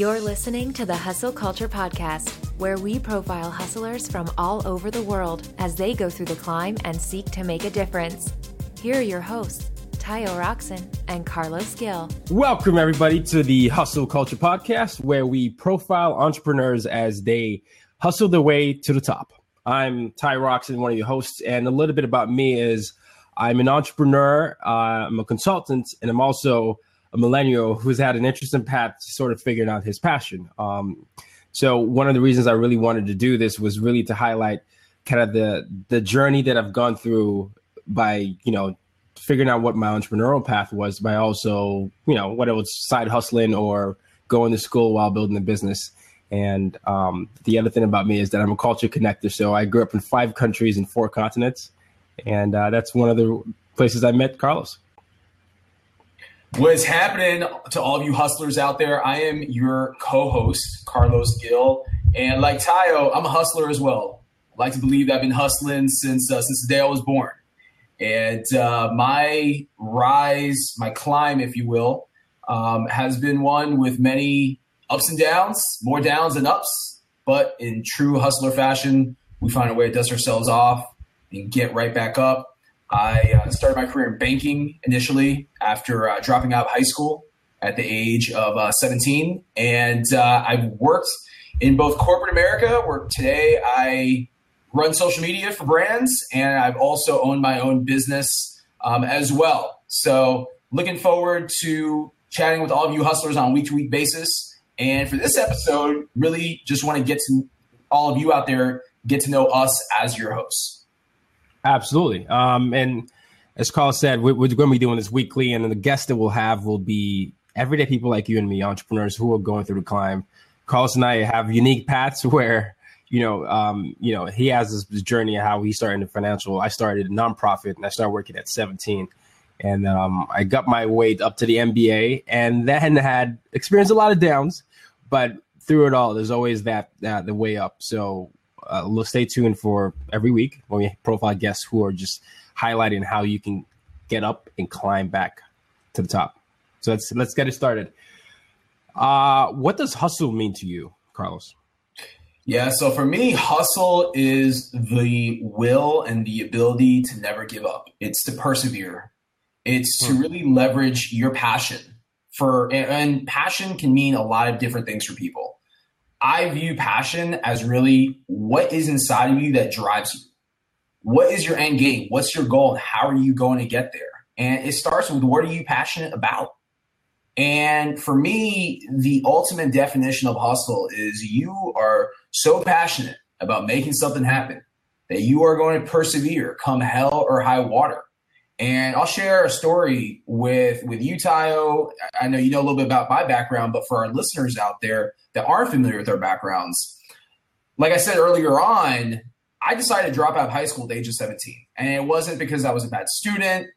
You're listening to the Hustle Culture Podcast, where we profile hustlers from all over the world as they go through the climb and seek to make a difference. Here are your hosts, Tayo Roxon and Carlos Gil. Welcome, everybody, to the Hustle Culture Podcast, where we profile entrepreneurs as they hustle their way to the top. I'm Ty Roxon, one of your hosts, and a little bit about me is I'm an entrepreneur, uh, I'm a consultant, and I'm also a millennial who's had an interesting path to sort of figuring out his passion. Um, so one of the reasons I really wanted to do this was really to highlight kind of the the journey that I've gone through by you know figuring out what my entrepreneurial path was by also you know whether it was side hustling or going to school while building a business. And um, the other thing about me is that I'm a culture connector. So I grew up in five countries and four continents, and uh, that's one of the places I met Carlos. What is happening to all of you hustlers out there? I am your co-host, Carlos Gil, and like Tayo, I'm a hustler as well. I like to believe that I've been hustling since uh, since the day I was born, and uh, my rise, my climb, if you will, um, has been one with many ups and downs, more downs than ups. But in true hustler fashion, we find a way to dust ourselves off and get right back up I uh, started my career in banking initially after uh, dropping out of high school at the age of uh, 17. And uh, I've worked in both corporate America, where today I run social media for brands, and I've also owned my own business um, as well. So, looking forward to chatting with all of you hustlers on a week to week basis. And for this episode, really just want to get to all of you out there, get to know us as your hosts. Absolutely. Um, and as Carl said, we're, we're going to be doing this weekly, and the guests that we'll have will be everyday people like you and me, entrepreneurs who are going through the climb. Carlos and I have unique paths where, you know, um, you know, he has this journey of how he started in financial. I started a nonprofit, and I started working at 17, and um, I got my way up to the MBA, and then had experienced a lot of downs, but through it all, there's always that, that the way up. So uh, we'll stay tuned for every week when we profile guests who are just highlighting how you can get up and climb back to the top. So let's let's get it started. Uh, what does hustle mean to you, Carlos? Yeah, so for me, hustle is the will and the ability to never give up. It's to persevere. It's to hmm. really leverage your passion for and passion can mean a lot of different things for people. I view passion as really what is inside of you that drives you. What is your end game? What's your goal? And how are you going to get there? And it starts with what are you passionate about? And for me, the ultimate definition of hustle is you are so passionate about making something happen that you are going to persevere come hell or high water. And I'll share a story with with you, Tayo. I know you know a little bit about my background, but for our listeners out there that aren't familiar with our backgrounds, like I said earlier on, I decided to drop out of high school at the age of 17. And it wasn't because I was a bad student,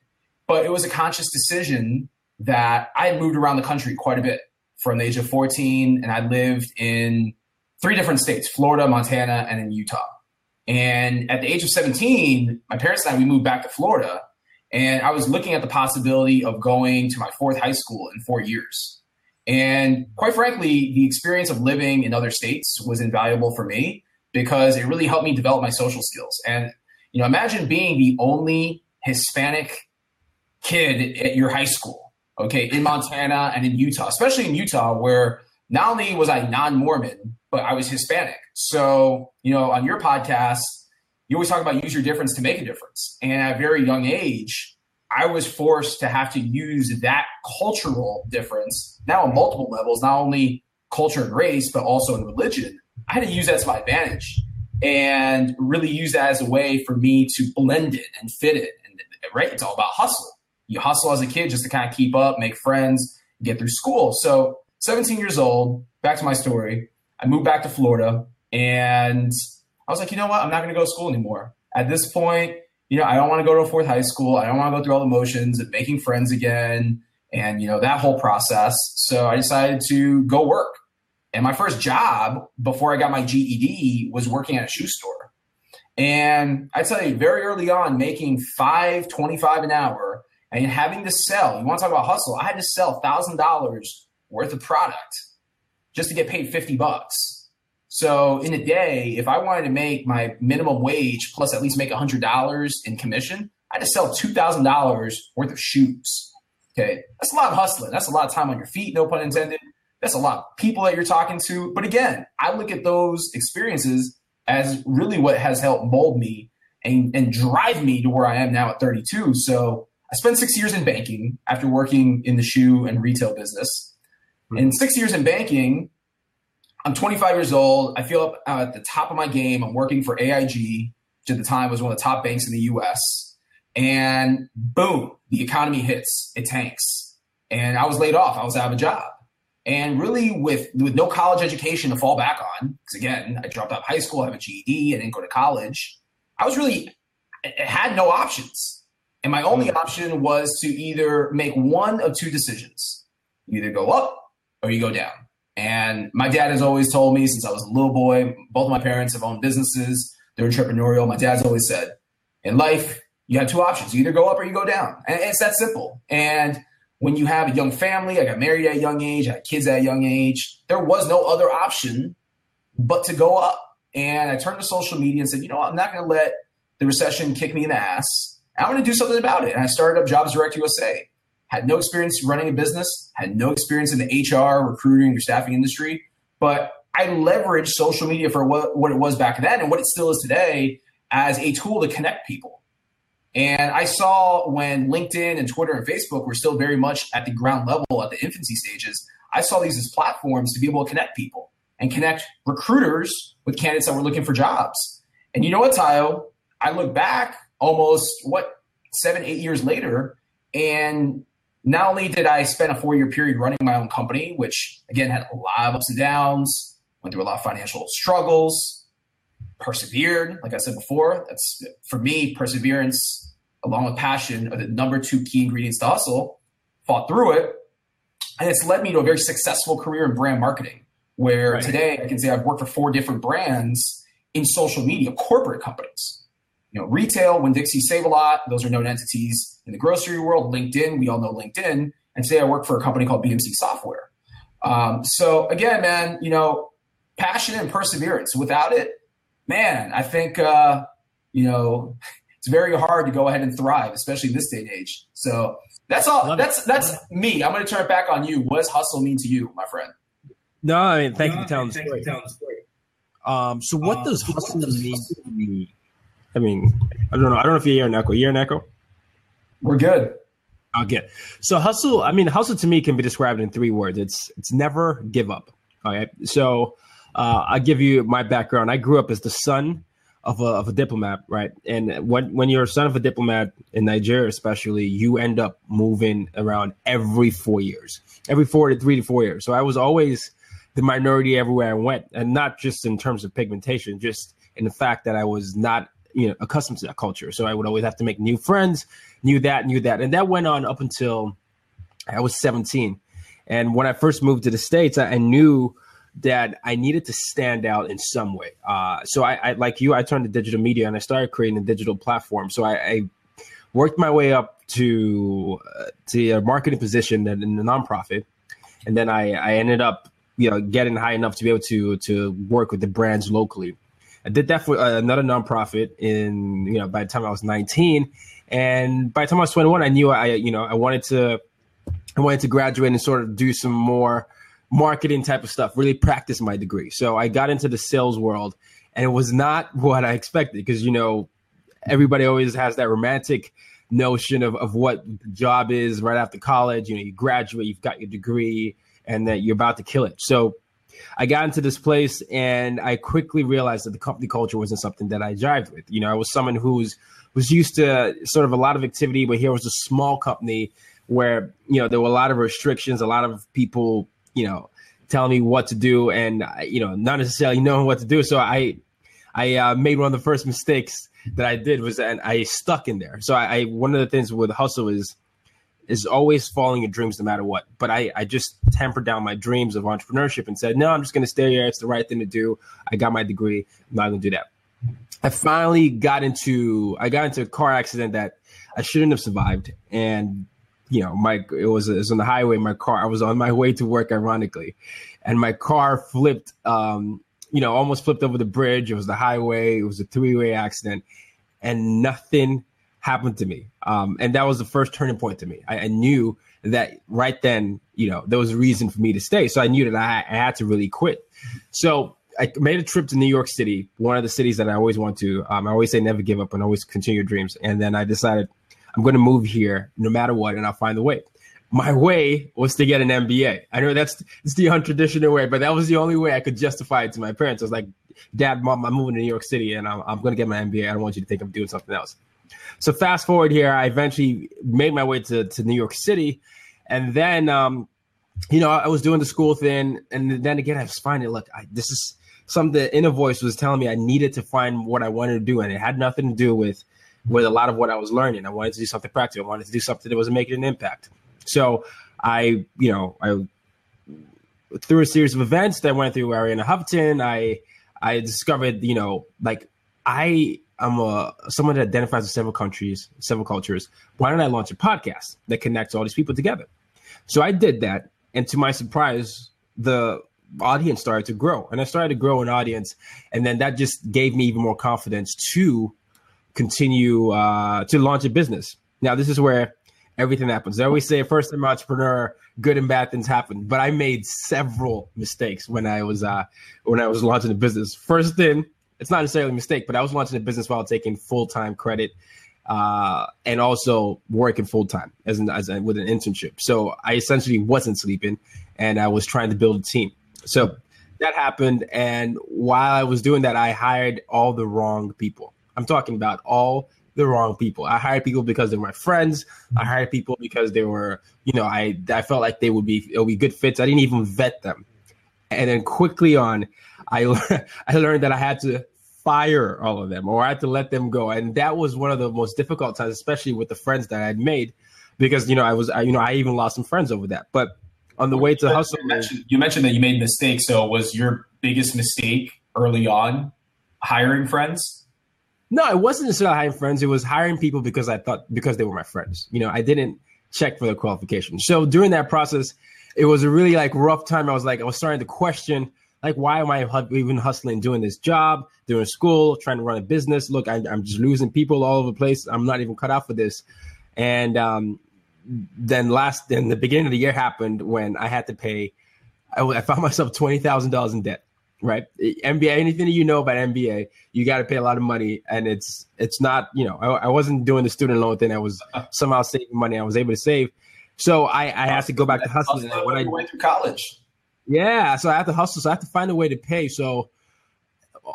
but it was a conscious decision that I had moved around the country quite a bit from the age of 14, and I lived in three different states Florida, Montana, and in Utah. And at the age of 17, my parents and I, we moved back to Florida and I was looking at the possibility of going to my fourth high school in four years. And quite frankly, the experience of living in other states was invaluable for me because it really helped me develop my social skills. And, you know, imagine being the only Hispanic kid at your high school, okay, in Montana and in Utah, especially in Utah, where not only was I non Mormon, but I was Hispanic. So, you know, on your podcast, you always talk about use your difference to make a difference. And at a very young age, I was forced to have to use that cultural difference now on multiple levels, not only culture and race, but also in religion. I had to use that to my advantage and really use that as a way for me to blend it and fit it. And right, it's all about hustle. You hustle as a kid just to kind of keep up, make friends, get through school. So, 17 years old, back to my story. I moved back to Florida and I was like, you know what? I'm not going to go to school anymore. At this point, you know, I don't want to go to a fourth high school. I don't want to go through all the motions of making friends again and, you know, that whole process. So I decided to go work. And my first job before I got my GED was working at a shoe store. And I tell you, very early on, making five twenty-five an hour and having to sell. You want to talk about hustle? I had to sell thousand dollars worth of product just to get paid 50 bucks. So in a day, if I wanted to make my minimum wage plus at least make $100 in commission, I had to sell $2,000 worth of shoes. Okay. That's a lot of hustling. That's a lot of time on your feet, no pun intended. That's a lot of people that you're talking to. But again, I look at those experiences as really what has helped mold me and, and drive me to where I am now at 32. So I spent six years in banking after working in the shoe and retail business. Mm-hmm. In six years in banking, I'm 25 years old. I feel up at the top of my game. I'm working for AIG, which at the time was one of the top banks in the US. And boom, the economy hits, it tanks. And I was laid off. I was out of a job. And really, with, with no college education to fall back on, because again, I dropped out of high school, I have a GED, I didn't go to college. I was really, I had no options. And my only hmm. option was to either make one of two decisions you either go up or you go down. And my dad has always told me since I was a little boy, both of my parents have owned businesses, they're entrepreneurial. My dad's always said, in life, you have two options. You either go up or you go down. And it's that simple. And when you have a young family, I got married at a young age, I had kids at a young age, there was no other option but to go up. And I turned to social media and said, you know what, I'm not going to let the recession kick me in the ass. I'm going to do something about it. And I started up Jobs Direct USA. Had no experience running a business, had no experience in the HR, recruiting, or staffing industry, but I leveraged social media for what, what it was back then and what it still is today as a tool to connect people. And I saw when LinkedIn and Twitter and Facebook were still very much at the ground level, at the infancy stages, I saw these as platforms to be able to connect people and connect recruiters with candidates that were looking for jobs. And you know what, Tayo? I look back almost, what, seven, eight years later, and not only did I spend a four year period running my own company, which again had a lot of ups and downs, went through a lot of financial struggles, persevered. Like I said before, that's for me, perseverance along with passion are the number two key ingredients to hustle. Fought through it, and it's led me to a very successful career in brand marketing. Where right. today I can say I've worked for four different brands in social media, corporate companies. You know, retail, Winn-Dixie, Save a Lot, those are known entities. In the grocery world, LinkedIn, we all know LinkedIn. And today I work for a company called BMC Software. Um, so again, man, you know, passion and perseverance. Without it, man, I think uh, you know it's very hard to go ahead and thrive, especially in this day and age. So that's all. Love that's it. that's me. I'm going to turn it back on you. What does hustle mean to you, my friend? No, I mean, thank no, you for telling the story. story. Um, so what um, does so hustle mean to me? I mean, I don't know. I don't know if you're here an echo. You're an echo. We're good. Okay. So hustle. I mean, hustle to me can be described in three words. It's it's never give up. All right. So uh, I'll give you my background. I grew up as the son of a, of a diplomat, right? And when when you're a son of a diplomat in Nigeria, especially, you end up moving around every four years, every four to three to four years. So I was always the minority everywhere I went, and not just in terms of pigmentation, just in the fact that I was not you know accustomed to that culture. So I would always have to make new friends, knew that, knew that, and that went on up until I was 17. And when I first moved to the states, I, I knew that I needed to stand out in some way. Uh, so I, I, like you, I turned to digital media and I started creating a digital platform. So I, I worked my way up to uh, to a marketing position in the nonprofit, and then I, I ended up you know getting high enough to be able to to work with the brands locally. I did that for uh, another nonprofit in you know by the time I was 19, and by the time I was 21, I knew I you know I wanted to I wanted to graduate and sort of do some more marketing type of stuff, really practice my degree. So I got into the sales world and it was not what I expected because, you know, everybody always has that romantic notion of, of what the job is right after college. You know, you graduate, you've got your degree, and that you're about to kill it. So I got into this place and I quickly realized that the company culture wasn't something that I jived with. You know, I was someone who's was used to sort of a lot of activity, but here was a small company where, you know, there were a lot of restrictions, a lot of people you know, telling me what to do and you know, not necessarily knowing what to do. So I I uh, made one of the first mistakes that I did was and I stuck in there. So I, I one of the things with hustle is is always following your dreams no matter what. But I, I just tempered down my dreams of entrepreneurship and said, no, I'm just going to stay here. It's the right thing to do. I got my degree. I'm not going to do that. I finally got into I got into a car accident that I shouldn't have survived, and you know, my it was it was on the highway. My car, I was on my way to work, ironically, and my car flipped. Um, you know, almost flipped over the bridge. It was the highway. It was a three way accident, and nothing happened to me. Um, and that was the first turning point to me. I, I, knew that right then, you know, there was a reason for me to stay. So I knew that I, I had to really quit. So I made a trip to New York City, one of the cities that I always want to. Um, I always say never give up and always continue your dreams. And then I decided I'm going to move here no matter what, and I'll find the way. My way was to get an MBA. I know that's it's the untraditional way, but that was the only way I could justify it to my parents. I was like, Dad, Mom, I'm moving to New York City, and I'm, I'm going to get my MBA. I don't want you to think I'm doing something else. So fast forward here, I eventually made my way to, to New York City, and then um, you know I was doing the school thing, and then again I was finding look, I, this is something the inner voice was telling me I needed to find what I wanted to do, and it had nothing to do with with a lot of what I was learning. I wanted to do something practical. I wanted to do something that was making an impact. So I, you know, I through a series of events that I went through Arianna Huffington, I I discovered, you know, like I am a someone that identifies with several countries, several cultures. Why don't I launch a podcast that connects all these people together? So I did that, and to my surprise, the audience started to grow, and I started to grow an audience, and then that just gave me even more confidence to continue uh, to launch a business. Now, this is where everything happens. I always say, first time entrepreneur, good and bad things happen. But I made several mistakes when I was uh, when I was launching a business. First thing, it's not necessarily a mistake, but I was launching a business while taking full time credit uh, and also working full time as, an, as a, with an internship. So I essentially wasn't sleeping, and I was trying to build a team. So that happened, and while I was doing that, I hired all the wrong people. I'm talking about all the wrong people. I hired people because they were my friends. I hired people because they were, you know, I I felt like they would be it would be good fits. I didn't even vet them. And then quickly on, I I learned that I had to fire all of them or I had to let them go. And that was one of the most difficult times, especially with the friends that I had made, because you know I was I, you know I even lost some friends over that. But on the way to you hustle, mentioned, you mentioned that you made mistakes. So was your biggest mistake early on hiring friends? No, it wasn't necessarily hiring friends. It was hiring people because I thought because they were my friends. You know, I didn't check for the qualifications. So during that process, it was a really like rough time. I was like, I was starting to question, like, why am I even hustling, doing this job, doing school, trying to run a business? Look, I, am just losing people all over the place. I'm not even cut out for this. And um, then last, then the beginning of the year happened when I had to pay. I, I found myself twenty thousand dollars in debt right? MBA. anything that you know about MBA, you got to pay a lot of money, and it's it's not you know I, I, wasn't doing the student loan thing. I was somehow saving money. I was able to save, so I, I had to go back to hustling. When I went through college, yeah, so I had to hustle. So I had to find a way to pay. So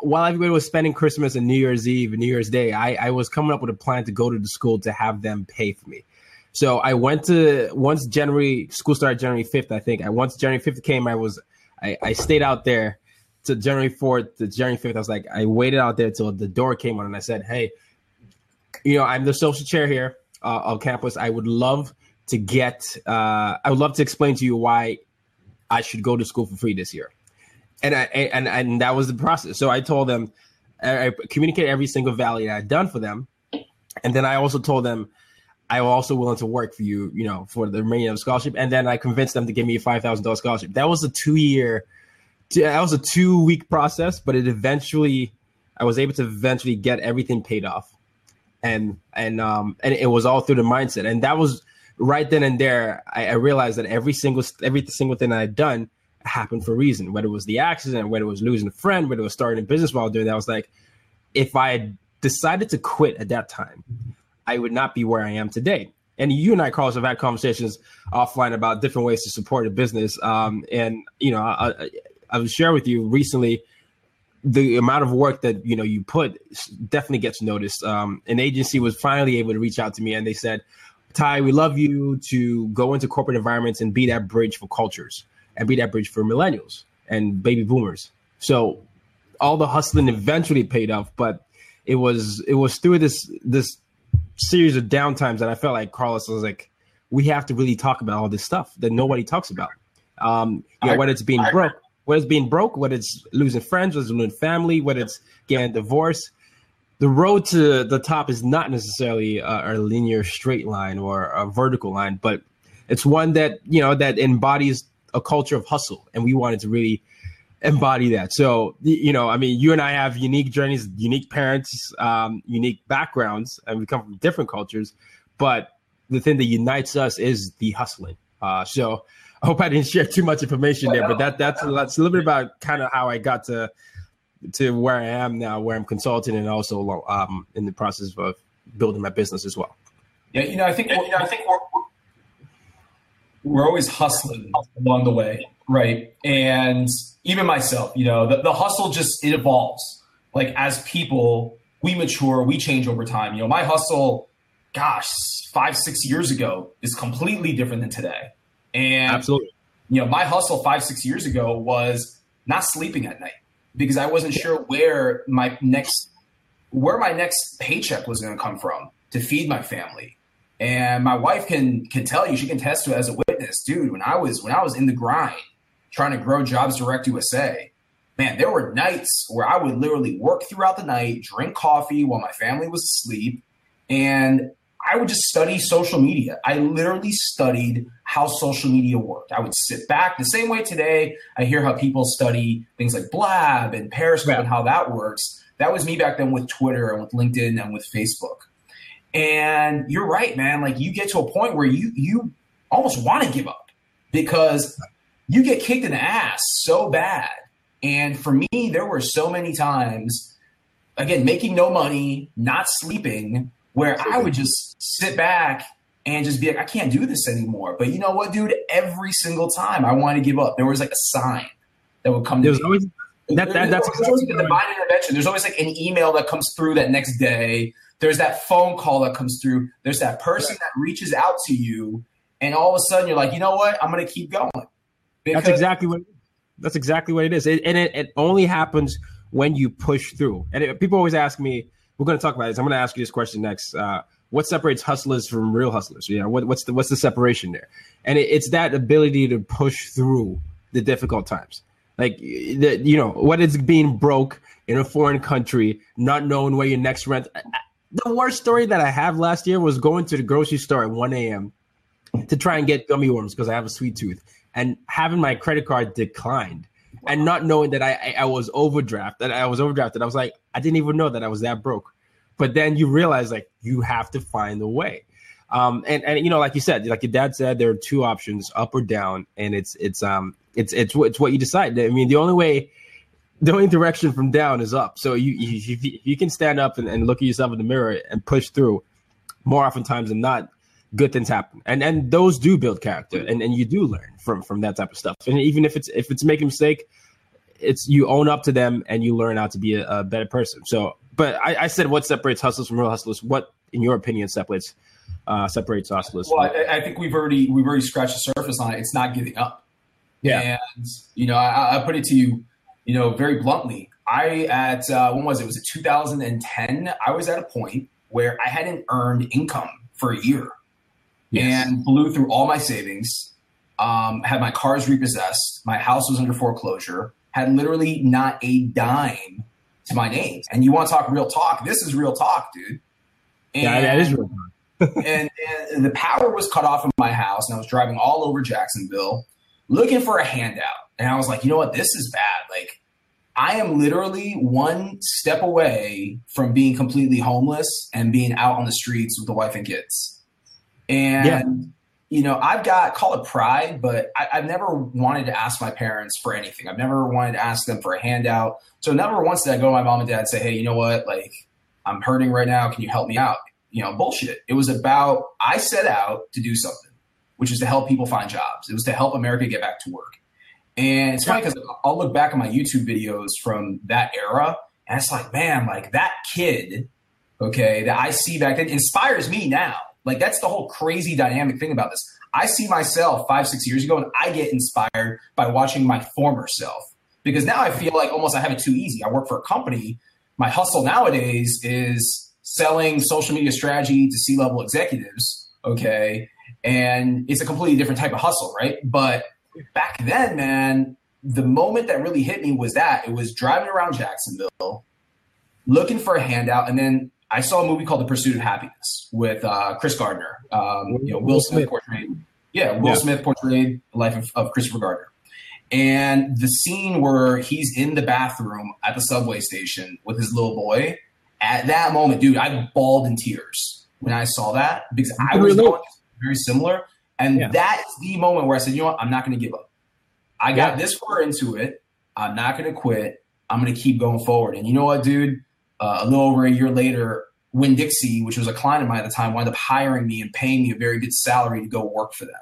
while everybody was spending Christmas and New Year's Eve and New Year's Day, I, I was coming up with a plan to go to the school to have them pay for me. So I went to once January school started January fifth, I think. I once January fifth came, I was I, I stayed out there to January 4th to January 5th, I was like, I waited out there till the door came on and I said, Hey, you know, I'm the social chair here uh, on campus. I would love to get, uh, I would love to explain to you why I should go to school for free this year. And I, and, and that was the process. So I told them, I communicated every single value that I'd done for them. And then I also told them, I was also willing to work for you, you know, for the remaining of the scholarship. And then I convinced them to give me a $5,000 scholarship. That was a two year that was a two week process, but it eventually I was able to eventually get everything paid off, and and um and it was all through the mindset, and that was right then and there. I, I realized that every single every single thing I had done happened for a reason. Whether it was the accident, whether it was losing a friend, whether it was starting a business while doing that, I was like, if I had decided to quit at that time, I would not be where I am today. And you and I, Carlos, have had conversations offline about different ways to support a business. Um, and you know, I, I was share with you recently the amount of work that you know you put definitely gets noticed. Um, an agency was finally able to reach out to me and they said, "Ty, we love you to go into corporate environments and be that bridge for cultures and be that bridge for millennials and baby boomers." So all the hustling eventually paid off, but it was it was through this this series of downtimes that I felt like Carlos was like, we have to really talk about all this stuff that nobody talks about. Um, know, whether it's being broke whether it's being broke, whether it's losing friends, whether it's losing family, whether it's getting divorced, the road to the top is not necessarily a, a linear straight line or a vertical line, but it's one that you know that embodies a culture of hustle, and we wanted to really embody that. So you know, I mean, you and I have unique journeys, unique parents, um, unique backgrounds, and we come from different cultures. But the thing that unites us is the hustling. Uh, so I hope I didn't share too much information there, but that that's that's a little bit about kind of how I got to to where I am now, where I'm consulting and also um, in the process of building my business as well. Yeah, you know, I think you know, I think we're, we're always hustling along the way, right? And even myself, you know, the, the hustle just it evolves. Like as people, we mature, we change over time. You know, my hustle, gosh, five six years ago is completely different than today. And absolutely, you know, my hustle five six years ago was not sleeping at night because I wasn't sure where my next where my next paycheck was going to come from to feed my family. And my wife can can tell you, she can test to as a witness, dude. When I was when I was in the grind trying to grow Jobs Direct USA, man, there were nights where I would literally work throughout the night, drink coffee while my family was asleep, and I would just study social media. I literally studied how social media worked. I would sit back the same way today. I hear how people study things like Blab and Periscope yeah. and how that works. That was me back then with Twitter and with LinkedIn and with Facebook. And you're right, man. Like you get to a point where you you almost want to give up because you get kicked in the ass so bad. And for me, there were so many times, again, making no money, not sleeping, where I would just sit back and just be like, I can't do this anymore. But you know what, dude? Every single time I wanted to give up, there was like a sign that would come to me. Always, that, that, that's there's always a divine intervention. There's always like an email that comes through that next day. There's that phone call that comes through. There's that person that reaches out to you, and all of a sudden you're like, you know what? I'm going to keep going. Because- that's exactly what. That's exactly what it is, it, and it, it only happens when you push through. And it, people always ask me, we're going to talk about this. I'm going to ask you this question next. Uh, what separates hustlers from real hustlers? You know, what, what's the what's the separation there? And it, it's that ability to push through the difficult times. Like the, you know, what is being broke in a foreign country, not knowing where your next rent. The worst story that I have last year was going to the grocery store at 1 a.m. to try and get gummy worms because I have a sweet tooth, and having my credit card declined and not knowing that I, I, I was overdrafted. That I was overdrafted. I was like, I didn't even know that I was that broke. But then you realize like you have to find a way. Um, and and you know, like you said, like your dad said, there are two options, up or down, and it's it's um it's it's it's what you decide. I mean, the only way, the only direction from down is up. So you you, you can stand up and, and look at yourself in the mirror and push through. More oftentimes than not, good things happen. And and those do build character and, and you do learn from from that type of stuff. And even if it's if it's making a mistake it's you own up to them and you learn how to be a, a better person. So but I, I, said what separates hustlers from real hustlers. What in your opinion separates uh separates hustlers well I, I, think we've already we've already scratched the surface on it. It's not giving up. Yeah. And you know i, I put it to you you know very bluntly. I at uh, when was it? Was it 2010 i was at a point where i hadn't earned income for a year yes. and blew through all my savings. Um, had my cars repossessed. My house was under foreclosure. Had literally not a dime to my name. And you want to talk real talk? This is real talk, dude. And, yeah, that is real talk. and, and the power was cut off in my house, and I was driving all over Jacksonville looking for a handout. And I was like, you know what? This is bad. Like, I am literally one step away from being completely homeless and being out on the streets with the wife and kids. And yeah. you know, I've got call it pride, but I, have never wanted to ask my parents for anything. I've never wanted to ask them for a handout. So never once did I go to my mom and dad and say, "Hey, you know what? Like, I'm hurting right now. Can you help me out?" You know, bullshit. It was about I set out to do something, which is to help people find jobs. It was to help America get back to work. And it's funny because I'll look back on my YouTube videos from that era, and it's like, man, like that kid, okay, that I see back then inspires me now. Like that's the whole crazy dynamic thing about this. I see myself five, six years ago, and I get inspired by watching my former self because now I feel like almost I have it too easy. I work for a company. My hustle nowadays is selling social media strategy to C level executives. Okay. And it's a completely different type of hustle, right? But back then, man, the moment that really hit me was that it was driving around Jacksonville, looking for a handout, and then I saw a movie called The Pursuit of Happiness with uh, Chris Gardner. Um, you know, Will Smith portrayed Yeah, Will yeah. Smith portrayed the life of, of Christopher Gardner. And the scene where he's in the bathroom at the subway station with his little boy, at that moment, dude, I bawled in tears when I saw that because I was going very similar. And yeah. that is the moment where I said, you know what, I'm not going to give up. I got yeah. this far into it. I'm not going to quit. I'm going to keep going forward. And you know what, dude? Uh, a little over a year later, Winn-Dixie, which was a client of mine at the time, wound up hiring me and paying me a very good salary to go work for them.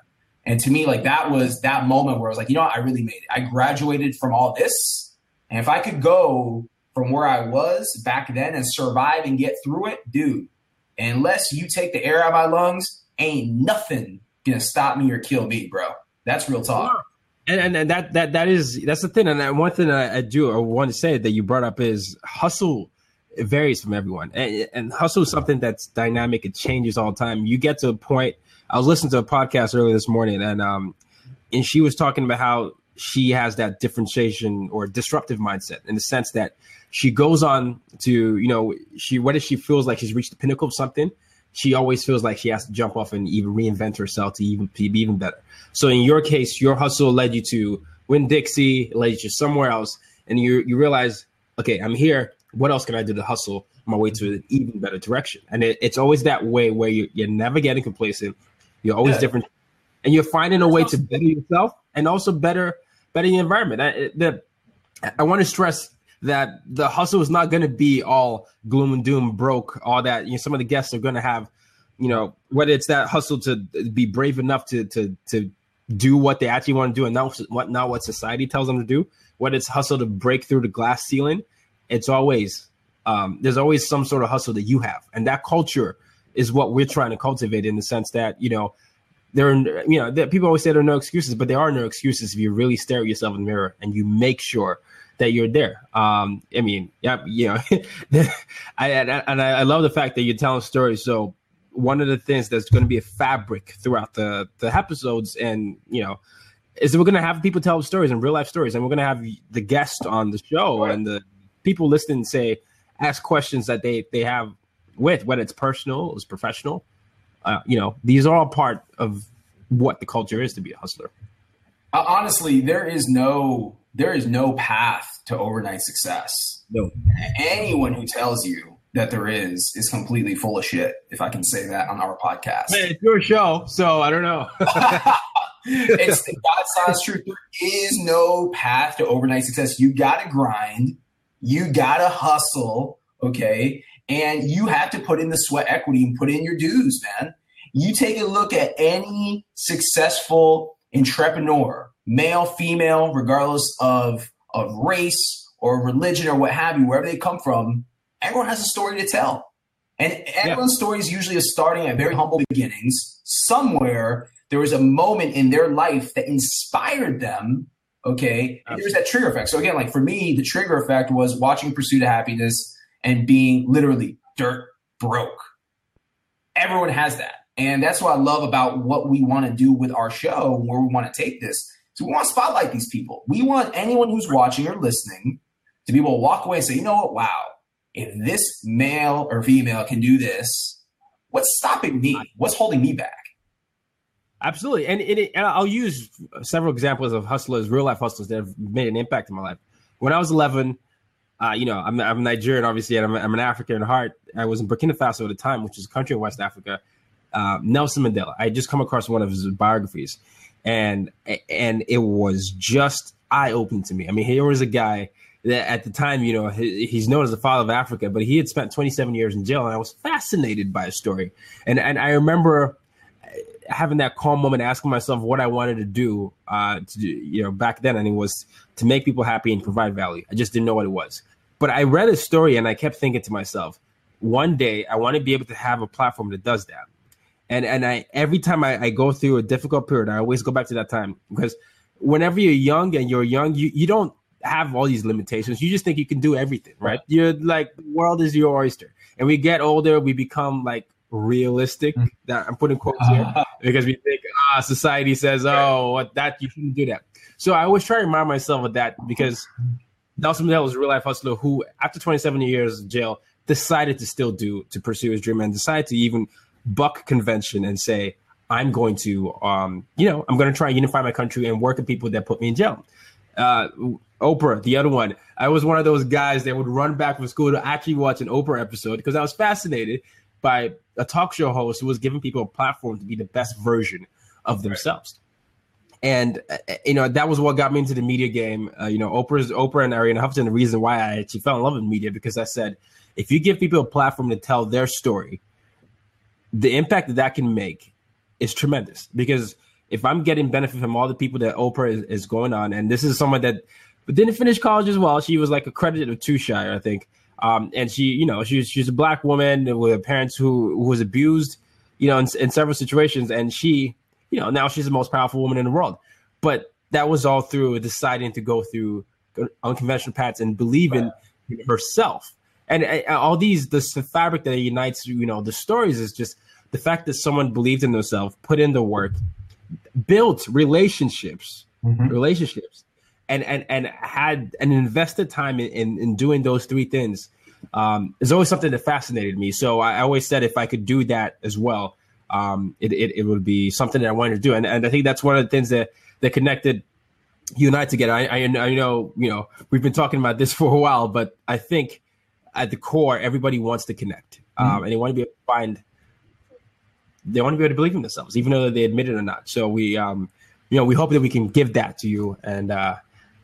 And to me, like that was that moment where I was like, you know what? I really made it. I graduated from all this. And if I could go from where I was back then and survive and get through it, dude, unless you take the air out of my lungs, ain't nothing gonna stop me or kill me, bro. That's real talk. And, and, and that that that is that's the thing. And one thing I, I do or want to say that you brought up is hustle it varies from everyone. And, and, hustle is something that's dynamic. It changes all the time. You get to a point. I was listening to a podcast earlier this morning, and um, and she was talking about how she has that differentiation or disruptive mindset in the sense that she goes on to you know she whether she feels like she's reached the pinnacle of something she always feels like she has to jump off and even reinvent herself to even to be even better so in your case your hustle led you to Winn-Dixie led you to somewhere else and you you realize okay i'm here what else can i do to hustle my way to mm-hmm. an even better direction and it, it's always that way where you, you're never getting complacent you're always yeah. different and you're finding a way to better yourself and also better better the environment I, the, I want to stress that the hustle is not going to be all gloom and doom, broke, all that. You know, some of the guests are going to have, you know, whether it's that hustle to be brave enough to to to do what they actually want to do and not what not what society tells them to do. Whether it's hustle to break through the glass ceiling, it's always um, there's always some sort of hustle that you have, and that culture is what we're trying to cultivate in the sense that you know there are you know people always say there are no excuses, but there are no excuses if you really stare at yourself in the mirror and you make sure that you're there. Um, I mean, yeah, you know, I, and I, I love the fact that you're telling stories. So one of the things that's going to be a fabric throughout the the episodes, and you know, is that we're going to have people tell stories and real life stories, and we're going to have the guest on the show and the people listening say ask questions that they they have with whether it's personal, it's professional. Uh, you know, these are all part of what the culture is to be a hustler. Uh, honestly, there is no there is no path to overnight success. No. Anyone who tells you that there is is completely full of shit, if I can say that on our podcast. Man, it's your show, so I don't know. it's the God's honest truth. There is no path to overnight success. You gotta grind, you gotta hustle, okay? And you have to put in the sweat equity and put in your dues, man. You take a look at any successful entrepreneur male, female, regardless of of race or religion or what have you, wherever they come from, everyone has a story to tell. And everyone's yeah. story is usually starting at very humble beginnings. Somewhere there was a moment in their life that inspired them. Okay. And there's that trigger effect. So again, like for me, the trigger effect was watching Pursuit of Happiness and being literally dirt broke. Everyone has that. And that's what I love about what we want to do with our show, where we want to take this. So we want to spotlight these people. We want anyone who's watching or listening to be able to walk away and say, you know what? Wow, if this male or female can do this, what's stopping me? What's holding me back? Absolutely. And, it, and I'll use several examples of hustlers, real life hustlers that have made an impact in my life. When I was 11, uh, you know, I'm, I'm Nigerian, obviously, and I'm, I'm, an African at heart. I was in Burkina Faso at the time, which is a country in West Africa. Uh, Nelson Mandela. I just come across one of his biographies, and and it was just eye opening to me. I mean, here was a guy that at the time, you know, he, he's known as the father of Africa, but he had spent 27 years in jail, and I was fascinated by his story. And and I remember having that calm moment, asking myself what I wanted to do, uh, to do, you know, back then, and it was to make people happy and provide value. I just didn't know what it was. But I read a story, and I kept thinking to myself, one day I want to be able to have a platform that does that and and I every time I, I go through a difficult period, I always go back to that time because whenever you're young and you're young, you, you don't have all these limitations. You just think you can do everything, right? You're like the world is your oyster. And we get older, we become like realistic. Mm. That I'm putting quotes here because we think ah, society says, oh, what that you shouldn't do that. So I always try to remind myself of that because Nelson Mandela was a real life hustler who, after 27 years in jail, decided to still do to pursue his dream and decided to even buck convention and say, I'm going to, um, you know, I'm going to try and unify my country and work with people that put me in jail. Uh, Oprah, the other one, I was one of those guys that would run back from school to actually watch an Oprah episode because I was fascinated by a talk show host who was giving people a platform to be the best version of themselves. Right. And uh, you know that was what got me into the media game. Uh, you know, Oprah's Oprah and Arianna Huffington. The reason why I actually fell in love with media because I said, if you give people a platform to tell their story, the impact that that can make is tremendous. Because if I'm getting benefit from all the people that Oprah is, is going on, and this is someone that but didn't finish college as well. She was like accredited with two shy, I think. Um, and she, you know, she's she's a black woman with parents who who was abused, you know, in, in several situations, and she, you know, now she's the most powerful woman in the world. But that was all through deciding to go through unconventional paths and believe in herself. And uh, all these, the fabric that unites, you know, the stories is just the fact that someone believed in themselves, put in the work, built relationships, mm-hmm. relationships, and and and had and invested time in, in, in doing those three things um, is always something that fascinated me. So I, always said if I could do that as well, um, it, it, it would be something that I wanted to do. And, and I think that's one of the things that that connected you and I together. I, I, I know you know we've been talking about this for a while, but I think at the core, everybody wants to connect, um, mm-hmm. and they want to be able to find. They want to be able to believe in themselves, even though they admit it or not. So we, um, you know, we hope that we can give that to you, and uh,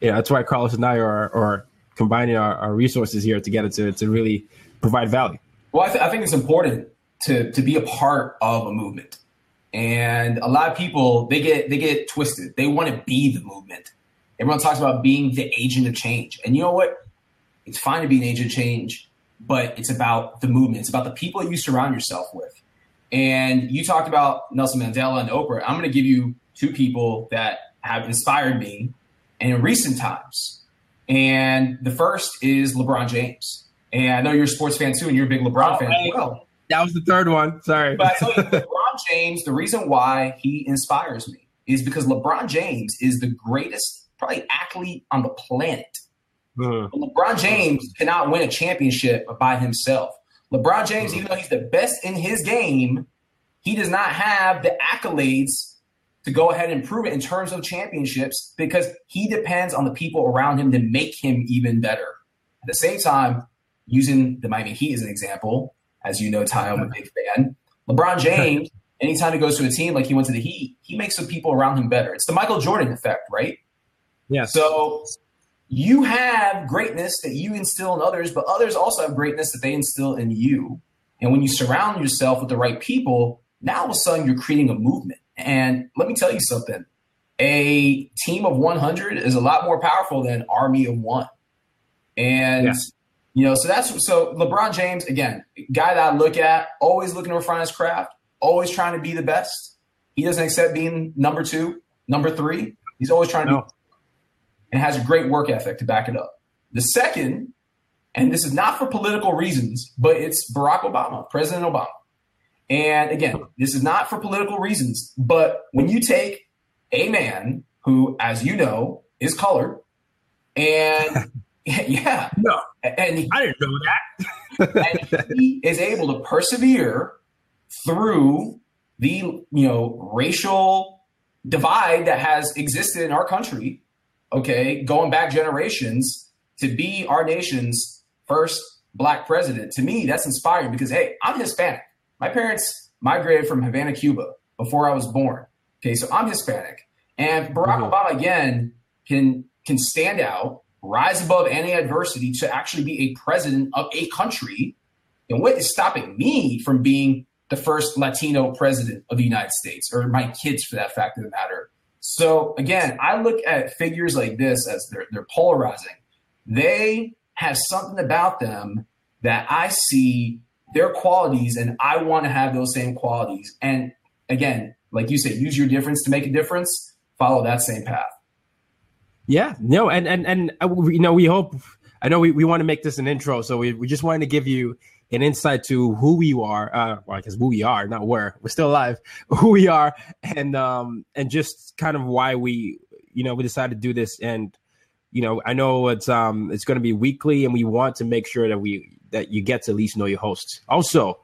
you know, that's why Carlos and I are, are combining our, our resources here together to, to really provide value. Well, I, th- I think it's important to, to be a part of a movement. And a lot of people, they get, they get twisted. They want to be the movement. Everyone talks about being the agent of change. And you know what? It's fine to be an agent of change, but it's about the movement. It's about the people you surround yourself with. And you talked about Nelson Mandela and Oprah. I'm going to give you two people that have inspired me in recent times. And the first is LeBron James. And I know you're a sports fan too, and you're a big LeBron oh, fan as well. That was the third one. Sorry. But you, LeBron James, the reason why he inspires me is because LeBron James is the greatest, probably athlete on the planet. Mm. LeBron James cannot win a championship by himself. LeBron James, mm. even though he's the best in his game, he does not have the accolades to go ahead and prove it in terms of championships because he depends on the people around him to make him even better. At the same time, using the Miami Heat as an example, as you know, Ty, I'm a big fan. LeBron James, anytime he goes to a team like he went to the Heat, he makes the people around him better. It's the Michael Jordan effect, right? Yeah. So you have greatness that you instill in others, but others also have greatness that they instill in you. And when you surround yourself with the right people, now all of a sudden you're creating a movement. And let me tell you something a team of 100 is a lot more powerful than army of one. And, yeah. you know, so that's so LeBron James, again, guy that I look at, always looking to refine his craft, always trying to be the best. He doesn't accept being number two, number three. He's always trying to no. be and has a great work ethic to back it up. The second, and this is not for political reasons, but it's Barack Obama, President Obama. And again, this is not for political reasons, but when you take a man who, as you know, is colored, and yeah, no, and he, I didn't know that, and he is able to persevere through the you know racial divide that has existed in our country. Okay, going back generations to be our nation's first black president. To me, that's inspiring because hey, I'm Hispanic. My parents migrated from Havana, Cuba before I was born. Okay, so I'm Hispanic. And Barack mm-hmm. Obama, again, can can stand out, rise above any adversity to actually be a president of a country. And what is stopping me from being the first Latino president of the United States, or my kids for that fact of the matter? So again, I look at figures like this as they're, they're polarizing. They have something about them that I see their qualities and I want to have those same qualities. And again, like you said, use your difference to make a difference. Follow that same path. Yeah, no, and and and uh, you know, we hope. I know we, we want to make this an intro, so we, we just wanted to give you an insight to who we are. Uh, well, I guess who we are, not where we're still alive. Who we are, and um, and just kind of why we, you know, we decided to do this. And you know, I know it's um, it's going to be weekly, and we want to make sure that we that you get to at least know your hosts. Also,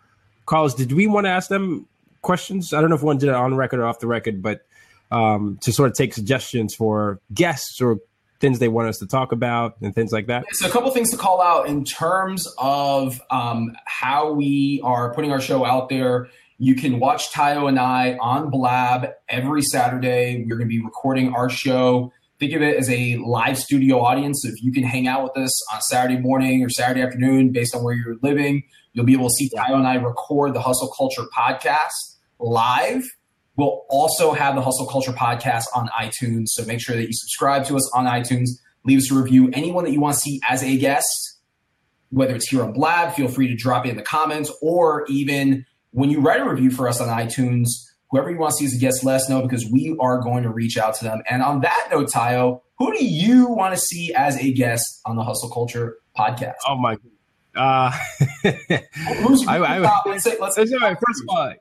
Carlos, did we want to ask them questions. I don't know if one did it on record or off the record, but um, to sort of take suggestions for guests or things they want us to talk about and things like that? So, a couple things to call out in terms of um, how we are putting our show out there. You can watch Tayo and I on Blab every Saturday. We're going to be recording our show. Think of it as a live studio audience. If you can hang out with us on Saturday morning or Saturday afternoon, based on where you're living, you'll be able to see Tayo and I record the Hustle Culture podcast live We'll also have the Hustle Culture podcast on iTunes. So make sure that you subscribe to us on iTunes. Leave us a review. Anyone that you want to see as a guest, whether it's here on Blab, feel free to drop it in the comments, or even when you write a review for us on iTunes, whoever you want to see as a guest, let us know because we are going to reach out to them. And on that note, Tayo, who do you want to see as a guest on the Hustle Culture podcast? Oh my. Uh, Who's I, I, let's say, let's, first of all,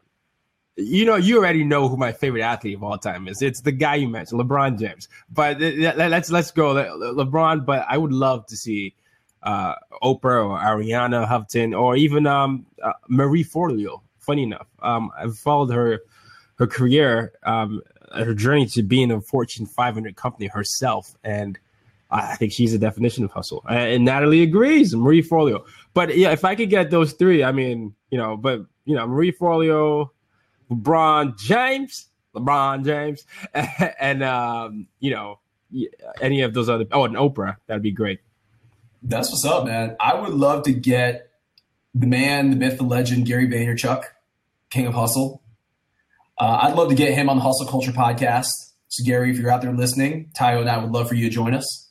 you know, you already know who my favorite athlete of all time is. It's the guy you mentioned, LeBron James. But let's let's go Le- LeBron. But I would love to see uh, Oprah or Arianna Huffington or even um, uh, Marie Forleo. Funny enough, um, I've followed her her career, um, her journey to being a Fortune 500 company herself, and I think she's a definition of hustle. And Natalie agrees, Marie Forleo. But yeah, if I could get those three, I mean, you know, but you know, Marie Forleo. LeBron James, LeBron James, and um, you know any of those other. Oh, and Oprah, that'd be great. That's what's up, man. I would love to get the man, the myth, the legend, Gary Vaynerchuk, King of Hustle. Uh, I'd love to get him on the Hustle Culture podcast. So, Gary, if you're out there listening, Tayo and I would love for you to join us.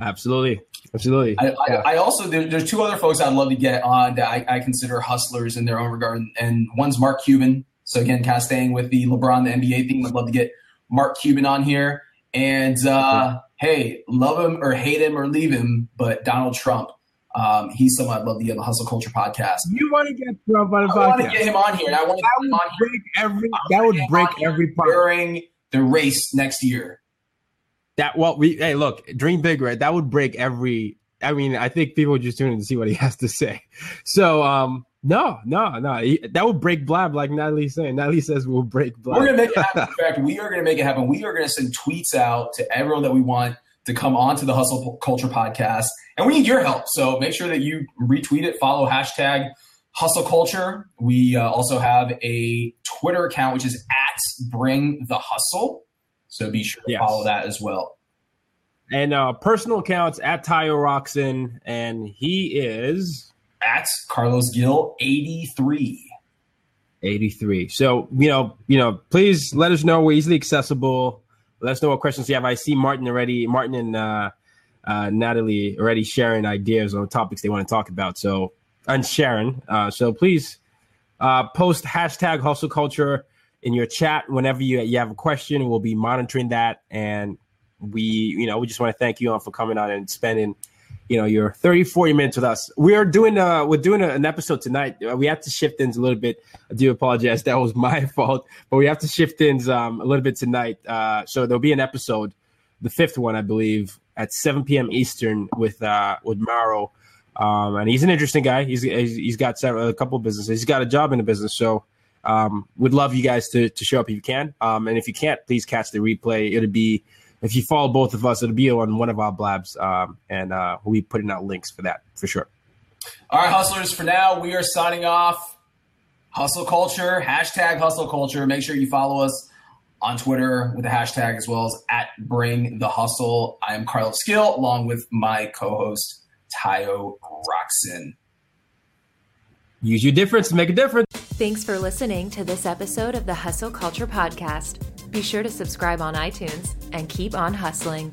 Absolutely. Absolutely. I, yeah. I, I also there, there's two other folks I'd love to get on that I, I, consider hustlers in their own regard, and one's Mark Cuban. So again, kind of staying with the LeBron the NBA theme, I'd love to get Mark Cuban on here. And uh, hey, love him or hate him or leave him, but Donald Trump, um, he's someone I'd love to get on the Hustle Culture podcast. You want to get Trump on the podcast? I want to get him on here, and I want to that would break every. That would break every part during the race next year. That well, we hey, look, dream big, right? That would break every. I mean, I think people would just tune in to see what he has to say. So, um, no, no, no. He, that would break Blab, like Natalie's saying. Natalie says we'll break Blab. We're gonna make it happen. In fact, we are gonna make it happen. We are gonna send tweets out to everyone that we want to come on to the Hustle Culture podcast, and we need your help. So make sure that you retweet it, follow hashtag Hustle Culture. We uh, also have a Twitter account which is at Bring the Hustle. So be sure to yes. follow that as well. And uh, personal accounts at Tayo Roxon, and he is at Carlos Gil 83. 83. So, you know, you know, please let us know. We're easily accessible. Let us know what questions you have. I see Martin already, Martin and uh, uh, Natalie already sharing ideas on topics they want to talk about. So, and Sharon. Uh, so please uh, post hashtag hustle culture in your chat whenever you, you have a question. We'll be monitoring that. And we, you know, we just want to thank you all for coming on and spending, you know, your 30, 40 minutes with us. We are doing, uh, we're doing a, an episode tonight. Uh, we have to shift things a little bit. I do apologize. That was my fault, but we have to shift things um, a little bit tonight. Uh, so there'll be an episode, the fifth one, I believe, at 7 p.m. Eastern with, uh, with Maro. Um, and he's an interesting guy. He's, he's got several, a couple businesses. He's got a job in the business. So, um, would love you guys to, to show up if you can. Um, and if you can't, please catch the replay. It'll be, if you follow both of us, it'll be on one of our blabs, um, and uh, we'll be putting out links for that for sure. All right, hustlers. For now, we are signing off. Hustle culture, hashtag hustle culture. Make sure you follow us on Twitter with the hashtag as well as at Bring the Hustle. I am Carlos Gil along with my co-host Tayo Roxon. Use your difference to make a difference. Thanks for listening to this episode of the Hustle Culture Podcast. Be sure to subscribe on iTunes and keep on hustling.